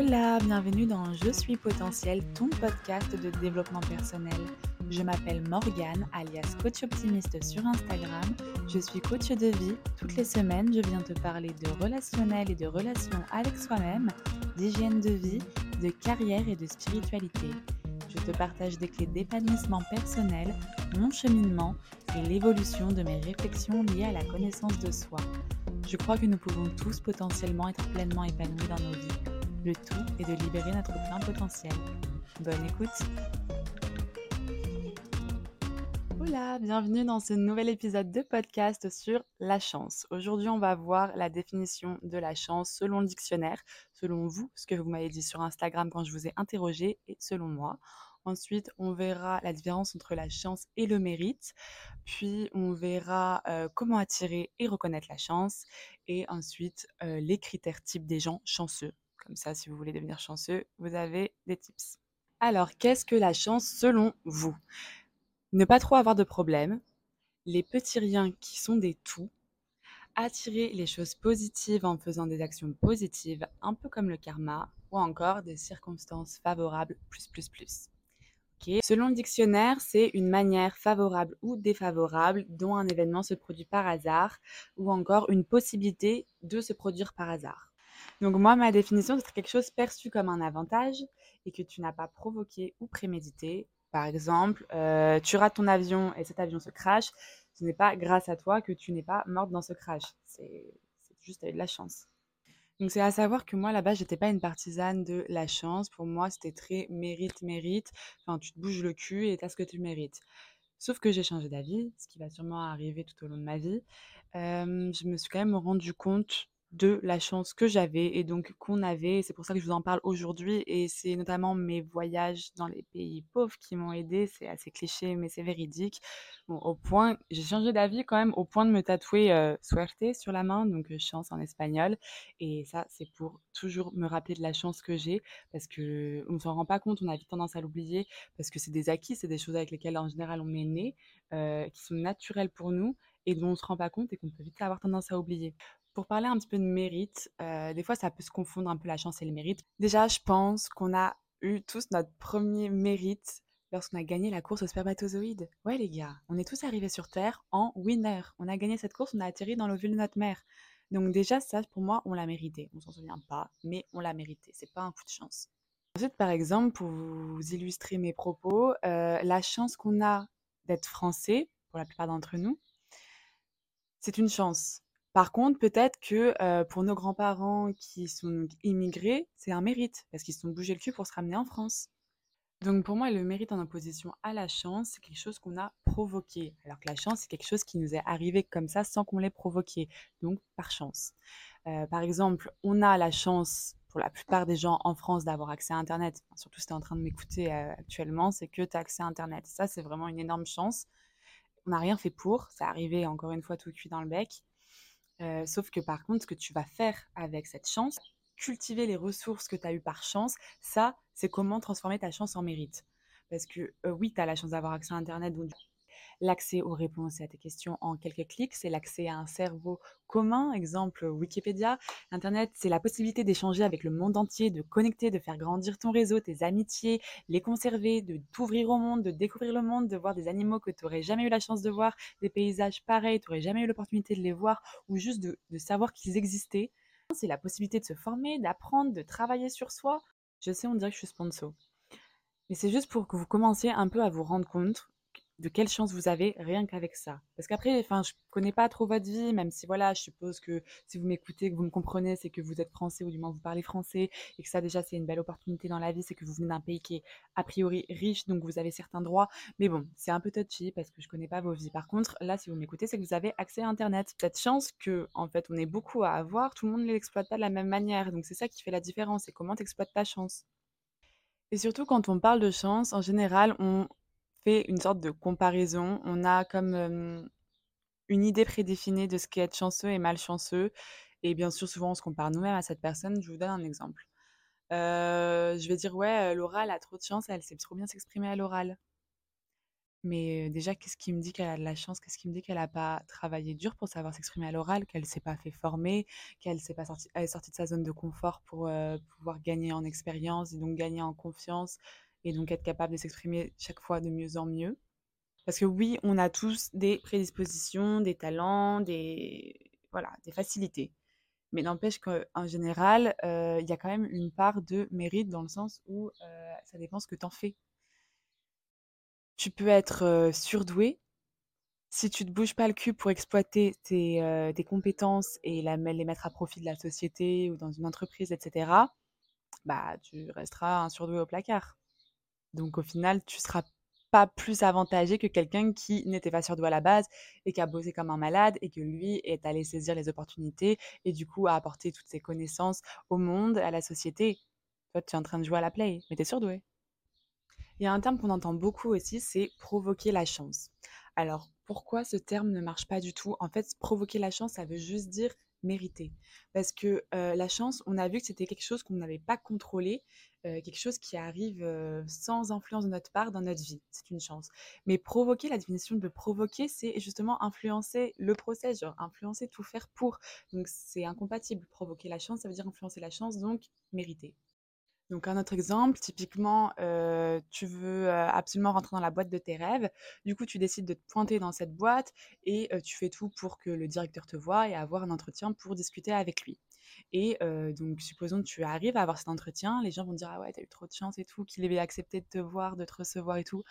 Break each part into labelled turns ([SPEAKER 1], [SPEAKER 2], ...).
[SPEAKER 1] Hola, bienvenue dans Je suis potentiel, ton podcast de développement personnel. Je m'appelle Morgane, alias coach optimiste sur Instagram. Je suis coach de vie. Toutes les semaines, je viens te parler de relationnel et de relations avec soi-même, d'hygiène de vie, de carrière et de spiritualité. Je te partage des clés d'épanouissement personnel, mon cheminement et l'évolution de mes réflexions liées à la connaissance de soi. Je crois que nous pouvons tous potentiellement être pleinement épanouis dans nos vies. Le tout est de libérer notre plein potentiel. Bonne écoute Hola, bienvenue dans ce nouvel épisode de podcast sur la chance. Aujourd'hui, on va voir la définition de la chance selon le dictionnaire, selon vous, ce que vous m'avez dit sur Instagram quand je vous ai interrogé, et selon moi. Ensuite, on verra la différence entre la chance et le mérite. Puis, on verra euh, comment attirer et reconnaître la chance. Et ensuite, euh, les critères types des gens chanceux. Comme ça, si vous voulez devenir chanceux, vous avez des tips. Alors, qu'est-ce que la chance selon vous? Ne pas trop avoir de problèmes, les petits riens qui sont des tout, attirer les choses positives en faisant des actions positives, un peu comme le karma, ou encore des circonstances favorables, plus, plus, plus. Selon le dictionnaire, c'est une manière favorable ou défavorable dont un événement se produit par hasard ou encore une possibilité de se produire par hasard. Donc moi, ma définition, c'est quelque chose perçu comme un avantage et que tu n'as pas provoqué ou prémédité. Par exemple, euh, tu rates ton avion et cet avion se crache. Ce n'est pas grâce à toi que tu n'es pas morte dans ce crash. C'est juste de la chance. Donc c'est à savoir que moi là-bas, j'étais pas une partisane de la chance. Pour moi, c'était très mérite, mérite. Enfin, tu te bouges le cul et t'as ce que tu mérites. Sauf que j'ai changé d'avis, ce qui va sûrement arriver tout au long de ma vie. je me suis quand même rendu compte de la chance que j'avais et donc qu'on avait. C'est pour ça que je vous en parle aujourd'hui et c'est notamment mes voyages dans les pays pauvres qui m'ont aidé. C'est assez cliché, mais c'est véridique. Au point, j'ai changé d'avis quand même au point de me tatouer euh, suerte sur la main, donc euh, chance en espagnol. Et ça, c'est pour toujours me rappeler de la chance que j'ai parce que on s'en rend pas compte, on a vite tendance à l'oublier parce que c'est des acquis, c'est des choses avec lesquelles en général on est né, euh, qui sont naturelles pour nous et dont on se rend pas compte et qu'on peut vite avoir tendance à oublier. Pour parler un petit peu de mérite, euh, des fois ça peut se confondre un peu la chance et le mérite. Déjà, je pense qu'on a eu tous notre premier mérite lorsqu'on a gagné la course aux spermatozoïdes. Ouais les gars, on est tous arrivés sur Terre en winner. On a gagné cette course, on a atterri dans l'ovule de notre mère. Donc déjà, ça pour moi, on l'a mérité. On s'en souvient pas, mais on l'a mérité. C'est pas un coup de chance. Ensuite, par exemple, pour vous illustrer mes propos, euh, la chance qu'on a d'être français, pour la plupart d'entre nous, c'est une chance. Par contre, peut-être que pour nos grands-parents qui sont immigrés, c'est un mérite, parce qu'ils se sont bougés le cul pour se ramener en France. Donc pour moi, le mérite en opposition à la chance, c'est quelque chose qu'on a provoqué, alors que la chance, c'est quelque chose qui nous est arrivé comme ça sans qu'on l'ait provoqué, donc par chance. par exemple, on a la chance pour la plupart des gens en France d'avoir accès à Internet, surtout si tu es en train de m'écouter actuellement, c'est que tu as accès à Internet. Ça, c'est vraiment une énorme chance. On n'a rien fait pour, c'est arrivé encore une fois tout cuit dans le bec sauf que par contre, ce que tu vas faire avec cette chance, cultiver les ressources que tu as eues par chance, ça, c'est comment transformer ta chance en mérite. Parce que oui, tu as la chance d'avoir accès à Internet, L'accès aux réponses à tes questions en quelques clics, c'est l'accès à un cerveau commun, exemple Wikipédia. Internet, c'est la possibilité d'échanger avec le monde entier, de connecter, de faire grandir ton réseau, tes amitiés, les conserver, de t'ouvrir au monde, de découvrir le monde, de voir des animaux que tu n'aurais jamais eu la chance de voir, des paysages pareils, tu n'aurais jamais eu l'opportunité de les voir, ou juste de, de savoir qu'ils existaient. C'est la possibilité de se former, d'apprendre, de travailler sur soi. Je sais, on dirait que je suis sponsor. Mais c'est juste pour que vous commenciez un peu à vous rendre compte de quelle chance vous avez rien qu'avec ça? Parce qu'après, enfin, je connais pas trop votre vie, même si voilà, je suppose que si vous m'écoutez, que vous me comprenez, c'est que vous êtes français ou du moins vous parlez français et que ça déjà c'est une belle opportunité dans la vie, c'est que vous venez d'un pays qui est a priori riche, donc vous avez certains droits. Mais bon, c'est un peu touchy parce que je connais pas vos vies. Par contre, là, si vous m'écoutez, c'est que vous avez accès à Internet. Cette chance que, en fait, on est beaucoup à avoir, tout le monde ne l'exploite pas de la même manière. Donc c'est ça qui fait la différence, c'est comment tu exploites ta chance? Et surtout, quand on parle de chance, en général, on fait une sorte de comparaison. On a comme une idée prédéfinie de ce qu'est être chanceux et malchanceux. Et bien sûr, souvent, on se compare nous-mêmes à cette personne. Je vous donne un exemple. je vais dire, ouais, Laura, elle a trop de chance, elle sait trop bien s'exprimer à l'oral. Mais déjà, qu'est-ce qui me dit qu'elle a de la chance? Qu'est-ce qui me dit qu'elle a pas travaillé dur pour savoir s'exprimer à l'oral, qu'elle s'est pas fait former, qu'elle s'est pas sortie elle est sortie de sa zone de confort pour, pouvoir gagner en expérience et donc gagner en confiance? Et donc être capable de s'exprimer chaque fois de mieux en mieux? Parce que oui, on a tous des prédispositions, des talents, des voilà, des facilités. Mais n'empêche qu'en général, heu, il y a quand même une part de mérite dans le sens où, heu, ça dépend ce que tu en fais. Tu peux être, heu, surdoué, si tu te bouges pas le cul pour exploiter tes, tes compétences et les mettre à profit de la société ou dans une entreprise et cetera, bah, tu resteras un surdoué au placard. Donc au final, tu seras pas plus avantagé que quelqu'un qui n'était pas surdoué à la base et qui a bossé comme un malade et que lui est allé saisir les opportunités et du coup a apporté toutes ses connaissances au monde, à la société. Toi, tu es en train de jouer à la play, mais tu es surdoué. Il y a un terme qu'on entend beaucoup aussi, c'est provoquer la chance. Alors, pourquoi ce terme ne marche pas du tout? En fait, provoquer la chance, ça veut juste dire mériter. Parce que la chance, on a vu que c'était quelque chose qu'on n'avait pas contrôlé, quelque chose qui arrive sans influence de notre part dans notre vie. C'est une chance. Mais provoquer, la définition de provoquer, c'est justement influencer le process, genre influencer, tout faire pour. Donc c'est incompatible. Provoquer la chance, ça veut dire influencer la chance, donc mériter. Donc un autre exemple, typiquement, heu, tu veux, heu, absolument rentrer dans la boîte de tes rêves. Du coup, tu décides de te pointer dans cette boîte et heu, tu fais tout pour que le directeur te voie et avoir un entretien pour discuter avec lui. Et donc supposons que tu arrives à avoir cet entretien, les gens vont dire: «Ah ouais, t'as eu trop de chance et tout, qu'il ait accepté de te voir, de te recevoir et tout».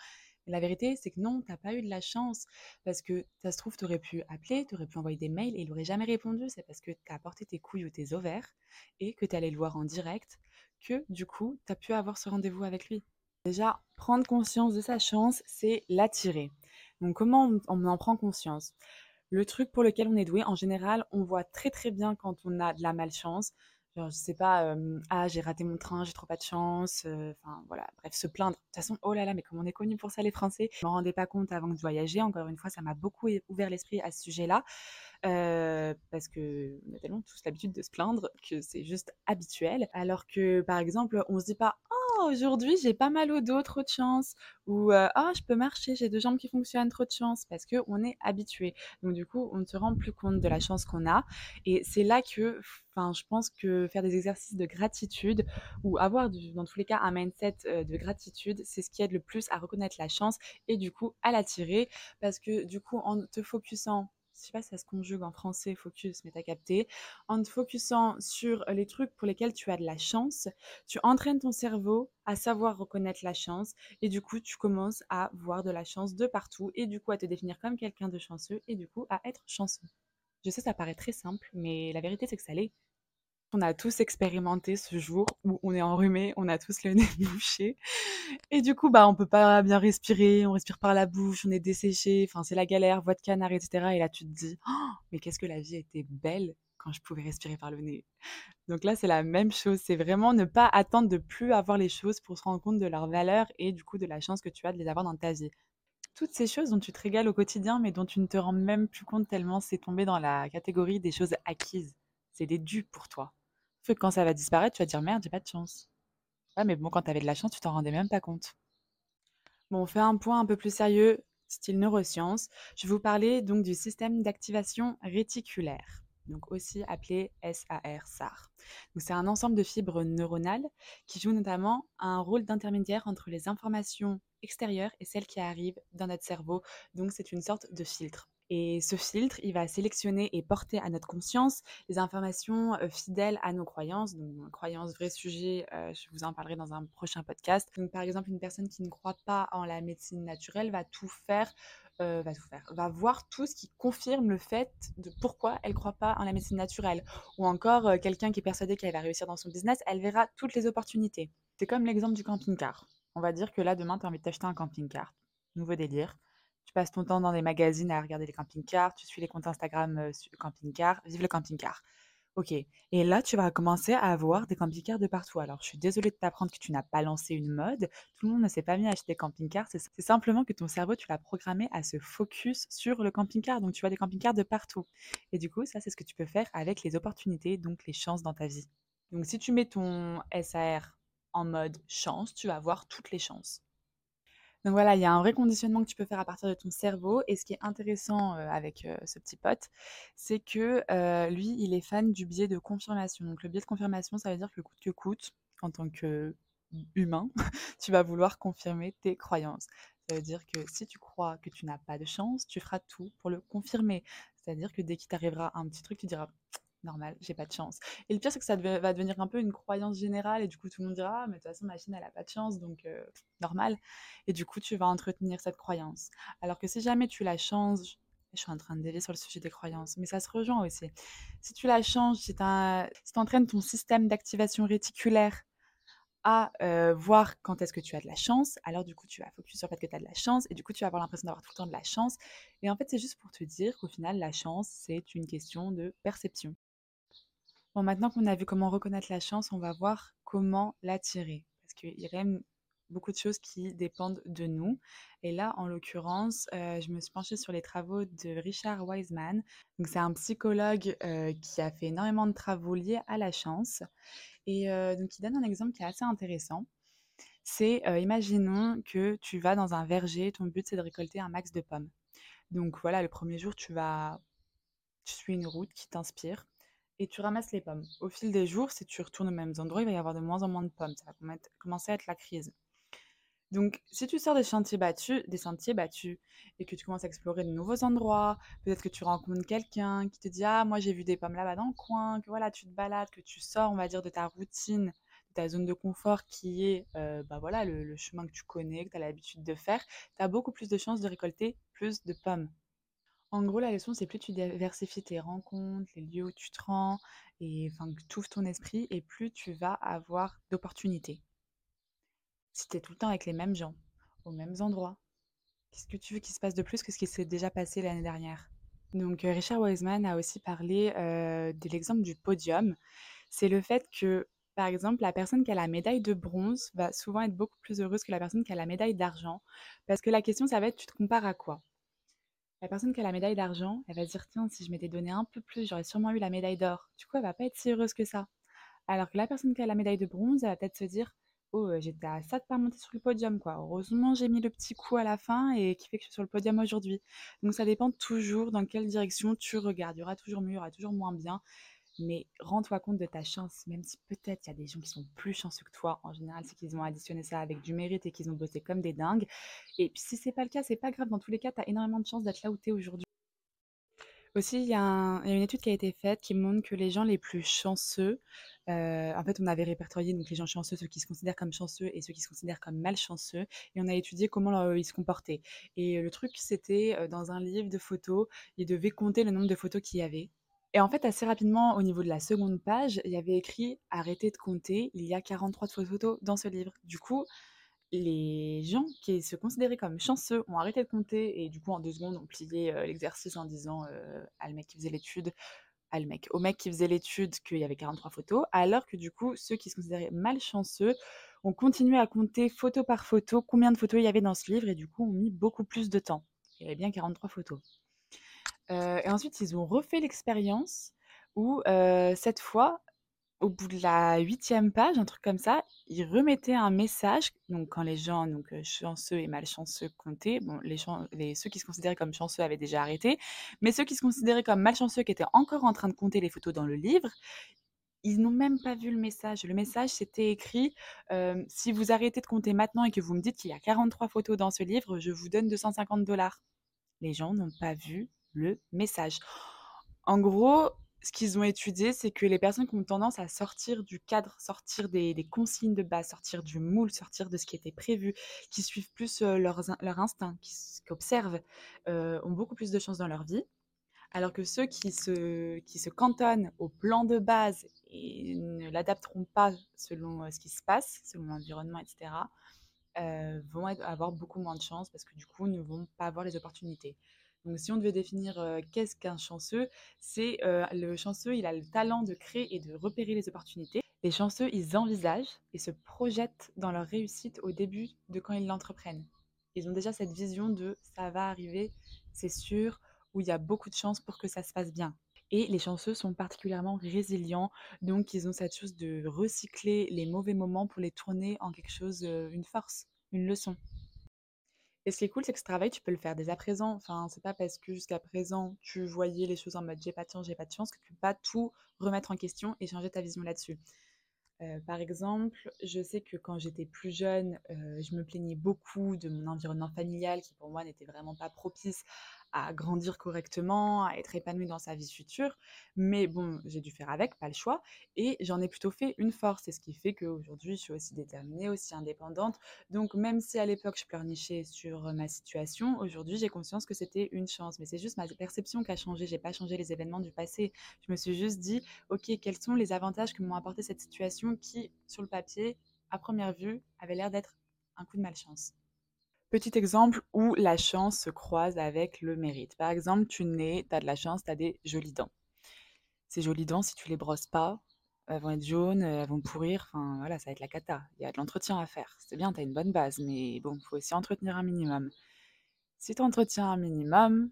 [SPEAKER 1] La vérité, c'est que non, t'as pas eu de la chance parce que ça se trouve, tu aurais pu appeler, tu aurais pu envoyer des mails et il aurait jamais répondu. C'est parce que tu as apporté tes couilles ou tes ovaires et que tu allé le voir en direct que du coup, tu as pu avoir ce rendez-vous avec lui? Déjà, prendre conscience de sa chance, c'est l'attirer. Donc comment on, en prend conscience? Le truc pour lequel on est doué, en général, on voit très très bien quand on a de la malchance. Genre, je sais pas, ah, j'ai raté mon train, j'ai trop pas de chance. Enfin, voilà, bref, se plaindre. De toute façon, oh là là, mais comme on est connu pour ça, les Français, je m'en rendais pas compte avant de voyager. Encore une fois, ça m'a beaucoup ouvert l'esprit à ce sujet-là. parce que on a tellement tous l'habitude de se plaindre que c'est juste habituel. Alors que, par exemple, on se dit pas, oh, aujourd'hui, j'ai pas mal au dos, trop de chance. Ou, oh, je peux marcher, j'ai deux jambes qui fonctionnent, trop de chance. Parce qu'on est habitué. Donc, du coup, on ne se rend plus compte de la chance qu'on a. Et c'est là que, je pense que faire des exercices de gratitude ou avoir, dans tous les cas, un mindset de gratitude, c'est ce qui aide le plus à reconnaître la chance et du coup à l'attirer. Parce que, du coup, en te focusant je sais pas si ça se conjugue en français, focus, mais t'as capté, en te focusant sur les trucs pour lesquels tu as de la chance, tu entraînes ton cerveau à savoir reconnaître la chance et du coup, tu commences à voir de la chance de partout et du coup à te définir comme quelqu'un de chanceux et du coup à être chanceux. Je sais, ça paraît très simple, mais la vérité, c'est que ça l'est. On a tous expérimenté ce jour où on est enrhumé, on a tous le nez bouché et du coup, bah, on peut pas bien respirer, on respire par la bouche, on est desséché, enfin, c'est la galère, voix de canard etc. et là, tu te dis: «Oh, mais qu'est-ce que la vie était belle quand je pouvais respirer par le nez». Donc là, c'est la même chose, c'est vraiment ne pas attendre de plus avoir les choses pour se rendre compte de leur valeur et du coup de la chance que tu as de les avoir dans ta vie. Toutes ces choses dont tu te régales au quotidien, mais dont tu ne te rends même plus compte tellement c'est tombé dans la catégorie des choses acquises. C'est des dus pour toi que quand ça va disparaître, tu vas dire merde, j'ai pas de chance. Ouais, mais bon, quand tu avais de la chance, tu t'en rendais même pas compte. Bon, on fait un point un peu plus sérieux, style neurosciences. Je vais vous parler donc du système d'activation réticulaire, donc aussi appelé SAR, SAR. C'est un ensemble de fibres neuronales qui jouent notamment un rôle d'intermédiaire entre les informations extérieures et celles qui arrivent dans notre cerveau. Donc c'est une sorte de filtre. Et ce filtre, il va sélectionner et porter à notre conscience les informations fidèles à nos croyances. Donc, croyances, vrai sujet, je vous en parlerai dans un prochain podcast. Par exemple, une personne qui ne croit pas en la médecine naturelle va tout faire, va tout faire, va voir tout ce qui confirme le fait de pourquoi elle ne croit pas en la médecine naturelle. Ou encore, quelqu'un qui est persuadé qu'elle va réussir dans son business, elle verra toutes les opportunités. C'est comme l'exemple du camping-car. On va dire que là, demain, tu as envie de t'acheter un camping-car. Nouveau délire tu passes ton temps dans des magazines à regarder les camping-cars, tu suis les comptes Instagram sur camping-car, vive le camping-car. Ok. Et là, tu vas commencer à avoir des camping-cars de partout. Alors, je suis désolée de t'apprendre que tu n'as pas lancé une mode. Tout le monde ne s'est pas mis à acheter des camping-cars. C'est simplement que ton cerveau, tu l'as programmé à se focus sur le camping-car. Donc, tu vois des camping-cars de partout. Et du coup, ça, c'est ce que tu peux faire avec les opportunités, donc les chances dans ta vie. Donc, si tu mets ton SAR en mode chance, tu vas avoir toutes les chances. Donc voilà, il y a un vrai conditionnement que tu peux faire à partir de ton cerveau et ce qui est intéressant, heu, avec, heu, ce petit pote, c'est que, heu, lui, il est fan du biais de confirmation. Donc le biais de confirmation, ça veut dire que coûte que coûte, en tant qu'humain, tu vas vouloir confirmer tes croyances. Ça veut dire que si tu crois que tu n'as pas de chance, tu feras tout pour le confirmer. C'est-à-dire que dès qu'il t'arrivera un petit truc, tu diras: «Normal, j'ai pas de chance» et le pire, c'est que ça va devenir un peu une croyance générale et du coup, tout le monde dira: «Ah mais de toute façon, machine, elle a pas de chance donc normal» et du coup, tu vas entretenir cette croyance. Alors que si jamais tu la changes je suis en train de dévier sur le sujet des croyances, mais ça se rejoint aussi. Si tu la changes, si tu entraînes ton système d'activation réticulaire à, voir quand est-ce que tu as de la chance, alors du coup, tu vas focus sur le fait que tu as de la chance et du coup, tu vas avoir l'impression d'avoir tout le temps de la chance et en fait, c'est juste pour te dire qu'au final, la chance, c'est une question de perception. Maintenant qu'on a vu comment reconnaître la chance, on va voir comment l'attirer. Parce qu'il y a beaucoup de choses qui dépendent de nous. Et là, en l'occurrence, euh, je me suis penchée sur les travaux de Richard Wiseman. C'est un psychologue euh, qui a fait énormément de travaux liés à la chance. Et euh, donc, il donne un exemple qui est assez intéressant. C'est, imaginons que tu vas dans un verger, ton but c'est de récolter un max de pommes. Donc voilà, le premier jour, tu vas, tu suis une route qui t'inspire et tu ramasses les pommes. Au fil des jours, si tu retournes aux mêmes endroits, il va y avoir de moins en moins de pommes. Ça va commencer à être la crise. Donc, si tu sors des sentiers battus, des sentiers battus, et que tu commences à explorer de nouveaux endroits, peut-être que tu rencontres quelqu'un qui te dit ah moi j'ai vu des pommes là-bas dans le coin, que voilà tu te balades, que tu sors on va dire de ta routine, de ta zone de confort qui est euh, bah voilà le, le, chemin que tu connais, que tu as l'habitude de faire, tu as beaucoup plus de chances de récolter plus de pommes. En gros, la leçon, c'est plus tu diversifies tes rencontres, les lieux où tu te rends, et enfin que tu ouvres ton esprit, et plus tu vas avoir d'opportunités. Si tu es tout le temps avec les mêmes gens, aux mêmes endroits, qu'est-ce que tu veux qu'il se passe de plus que ce qui s'est déjà passé l'année dernière? Donc euh, Richard Wiseman a aussi parlé euh, de l'exemple du podium. C'est le fait que, par exemple, la personne qui a la médaille de bronze va souvent être beaucoup plus heureuse que la personne qui a la médaille d'argent, parce que la question, ça va être, tu te compares à quoi? La personne qui a la médaille d'argent, elle va se dire tiens, si je m'étais donné un peu plus, j'aurais sûrement eu la médaille d'or. Du coup, elle va pas être si heureuse que ça. Alors que la personne qui a la médaille de bronze, elle va peut-être se dire oh, euh, j'étais à ça de pas monter sur le podium, quoi. Heureusement, j'ai mis le petit coup à la fin et qui fait que je suis sur le podium aujourd'hui. Donc ça dépend toujours dans quelle direction tu regardes. Il y aura toujours mieux, il y aura toujours moins bien mais rends-toi compte de ta chance, même si peut-être il y a des gens qui sont plus chanceux que toi. En général, c'est qu'ils ont additionné ça avec du mérite et qu'ils ont bossé comme des dingues. Et puis si c'est pas le cas, c'est pas grave. Dans tous les cas, tu as énormément de chance d'être là où tu es aujourd'hui. Aussi, il y, a une étude qui a été faite qui montre que les gens les plus chanceux, euh, en fait, on avait répertorié donc les gens chanceux, ceux qui se considèrent comme chanceux et ceux qui se considèrent comme malchanceux, et on a étudié comment ils se comportaient. Et le truc, c'était euh, dans un livre de photos, ils devaient compter le nombre de photos qu'il y avait. Et en fait, assez rapidement, au niveau de la seconde page, il y avait écrit Arrêtez de compter, il y a 43 photos dans ce livre. Du coup, les gens qui se considéraient comme chanceux ont arrêté de compter et du coup, en deux secondes, ont plié l'exercice en disant à le mec qui faisait l'étude, à le mec, au mec qui faisait l'étude qu'il y avait 43 photos, alors que du coup, ceux qui se considéraient malchanceux ont continué à compter photo par photo combien de photos il y avait dans ce livre et du coup ont mis beaucoup plus de temps. Il y avait bien 43 photos. Et ensuite, ils ont refait l'expérience où, cette fois, au bout de la huitième page, un truc comme ça, ils remettaient un message. Donc, quand les gens, donc chanceux et malchanceux, comptaient, bon, les, les ceux qui se considéraient comme chanceux avaient déjà arrêté, mais ceux qui se considéraient comme malchanceux, qui étaient encore en train de compter les photos dans le livre, ils n'ont même pas vu le message. Le message, c'était écrit si vous arrêtez de compter maintenant et que vous me dites qu'il y a 43 photos dans ce livre, je vous donne 250 dollars. Les gens n'ont pas vu le message. En gros, ce qu'ils ont étudié, c'est que les personnes qui ont tendance à sortir du cadre, sortir des, consignes de base, sortir du moule, sortir de ce qui était prévu, qui suivent plus leur, leur instinct, qui, observent, ont beaucoup plus de chances dans leur vie. Alors que ceux qui se, qui se cantonnent au plan de base et ne l'adapteront pas selon ce qui se passe, selon l'environnement, etc., vont avoir beaucoup moins de chances parce que du coup ne vont pas avoir les opportunités. Donc, si on devait définir qu'est-ce qu'un chanceux, c'est le chanceux, il a le talent de créer et de repérer les opportunités. Les chanceux, ils envisagent et se projettent dans leur réussite au début de quand ils l'entreprennent. Ils ont déjà cette vision de ça va arriver, c'est sûr, où il y a beaucoup de chances pour que ça se passe bien. Et les chanceux sont particulièrement résilients, donc ils ont cette chose de recycler les mauvais moments pour les tourner en quelque chose, une force, une leçon. Et ce qui est cool, c'est que ce travail, tu peux le faire dès à présent. Enfin, c'est pas parce que jusqu'à présent, tu voyais les choses en mode j'ai pas de chance, j'ai pas de chance, que tu peux pas tout remettre en question et changer ta vision là-dessus. Euh, par exemple, je sais que quand j'étais plus jeune, euh, je me plaignais beaucoup de mon environnement familial qui pour moi n'était vraiment pas propice à grandir correctement, à être épanouie dans sa vie future. Mais bon, j'ai dû faire avec, pas le choix. Et j'en ai plutôt fait une force. C'est ce qui fait qu'aujourd'hui, je suis aussi déterminée, aussi indépendante. Donc, même si à l'époque, je pleurnichais sur ma situation, aujourd'hui, j'ai conscience que c'était une chance. Mais c'est juste ma perception qui a changé. J'ai pas changé les événements du passé. Je me suis juste dit, OK, quels sont les avantages que m'ont apporté cette situation qui, sur le papier, à première vue, avait l'air d'être un coup de malchance? Petit exemple où la chance se croise avec le mérite. Par exemple, tu nais, tu as de la chance, tu as des jolies dents. Ces jolies dents, si tu les brosses pas, elles vont être jaunes, elles vont pourrir, enfin voilà, ça va être la cata. Il y a de l'entretien à faire. C'est bien, tu as une bonne base, mais bon, faut aussi entretenir un minimum. Si tu entretiens un minimum,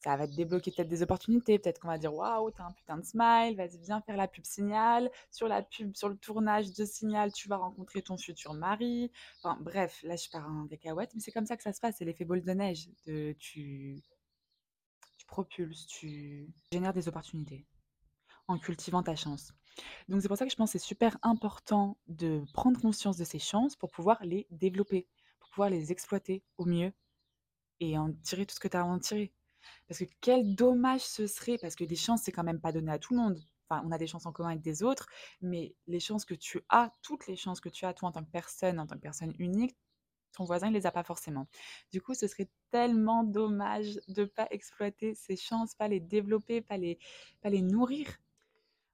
[SPEAKER 1] ça va te débloquer peut-être des opportunités. Peut-être qu'on va dire waouh, t'as un putain de smile, vas-y, viens faire la pub Signal. Sur la pub, sur le tournage de Signal, tu vas rencontrer ton futur mari. Enfin, bref, là, je pars en cacahuète, mais c'est comme ça que ça se passe. C'est l'effet boule de neige. De, tu, tu propulses, tu génères des opportunités en cultivant ta chance. Donc, c'est pour ça que je pense que c'est super important de prendre conscience de ces chances pour pouvoir les développer, pour pouvoir les exploiter au mieux et en tirer tout ce que tu as à en tirer. Parce que quel dommage ce serait, parce que des chances, c'est quand même pas donné à tout le monde. Enfin, on a des chances en commun avec des autres, mais les chances que tu as, toutes les chances que tu as, toi, en tant que personne, en tant que personne unique, ton voisin, il les a pas forcément. Du coup, ce serait tellement dommage de pas exploiter ces chances, pas les développer, pas les, pas les nourrir.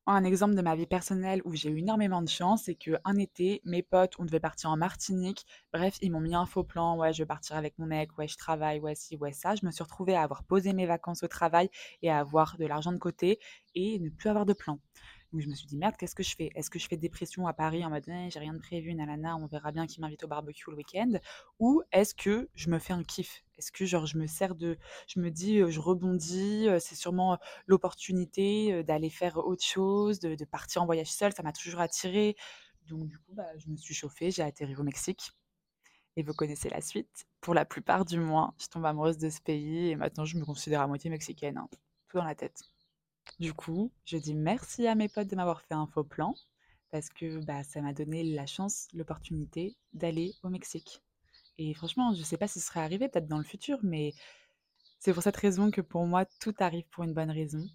[SPEAKER 1] Un exemple de ma vie personnelle où j'ai eu énormément de chance, c'est qu'un été, mes potes, on devait partir en Martinique. Bref, ils m'ont mis un faux plan. Ouais, je vais partir avec mon mec. Ouais, je travaille. Ouais, si, ouais, ça. Je me suis retrouvée à avoir posé mes vacances au travail et à avoir de l'argent de côté et ne plus avoir de plan. Donc je me suis dit merde, qu'est-ce que je fais? Est-ce que je fais dépression à Paris en mode «Eh, j'ai rien de prévu, nanana, on verra bien qui m'invite au barbecue le week-end Ou est-ce que je me fais un kiff? Est-ce que genre je me sers de, je me dis, je rebondis, c'est sûrement l'opportunité d'aller faire autre chose, de, partir en voyage seul, ça m'a toujours attiré. Donc du coup, bah, je me suis chauffée, j'ai atterri au Mexique. Et vous connaissez la suite. Pour la plupart du moins, je tombe amoureuse de ce pays et maintenant je me considère à moitié mexicaine. Hein. Tout dans la tête. Du coup, je dis merci à mes potes de m'avoir fait un faux plan parce que bah, ça m'a donné la chance, l'opportunité d'aller au Mexique. Et franchement, je ne sais pas si ce serait arrivé peut-être dans le futur, mais c'est pour cette raison que pour moi, tout arrive pour une bonne raison.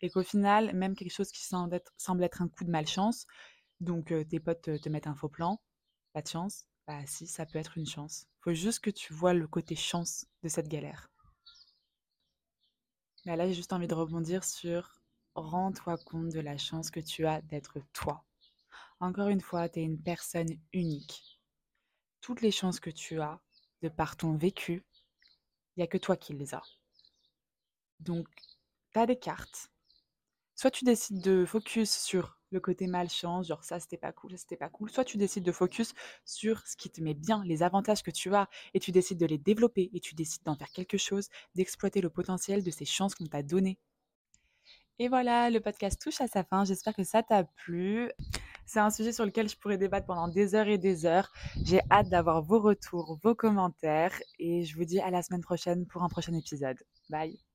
[SPEAKER 1] Et qu'au final, même quelque chose qui semble être, un coup de malchance, donc tes potes te, te, mettent un faux plan, pas de chance, bah si, ça peut être une chance. Faut juste que tu vois le côté chance de cette galère. Là, j'ai juste envie de rebondir sur rends-toi compte de la chance que tu as d'être toi. Encore une fois, tu es une personne unique. Toutes les chances que tu as, de par ton vécu, il n'y a que toi qui les as. Donc, tu as des cartes. Soit tu décides de focus sur le côté malchance, genre ça c'était pas cool, ça c'était pas cool. Soit tu décides de focus sur ce qui te met bien, les avantages que tu as, et tu décides de les développer, et tu décides d'en faire quelque chose, d'exploiter le potentiel de ces chances qu'on t'a données. Et voilà, le podcast touche à sa fin. J'espère que ça t'a plu. C'est un sujet sur lequel je pourrais débattre pendant des heures et des heures. J'ai hâte d'avoir vos retours, vos commentaires, et je vous dis à la semaine prochaine pour un prochain épisode. Bye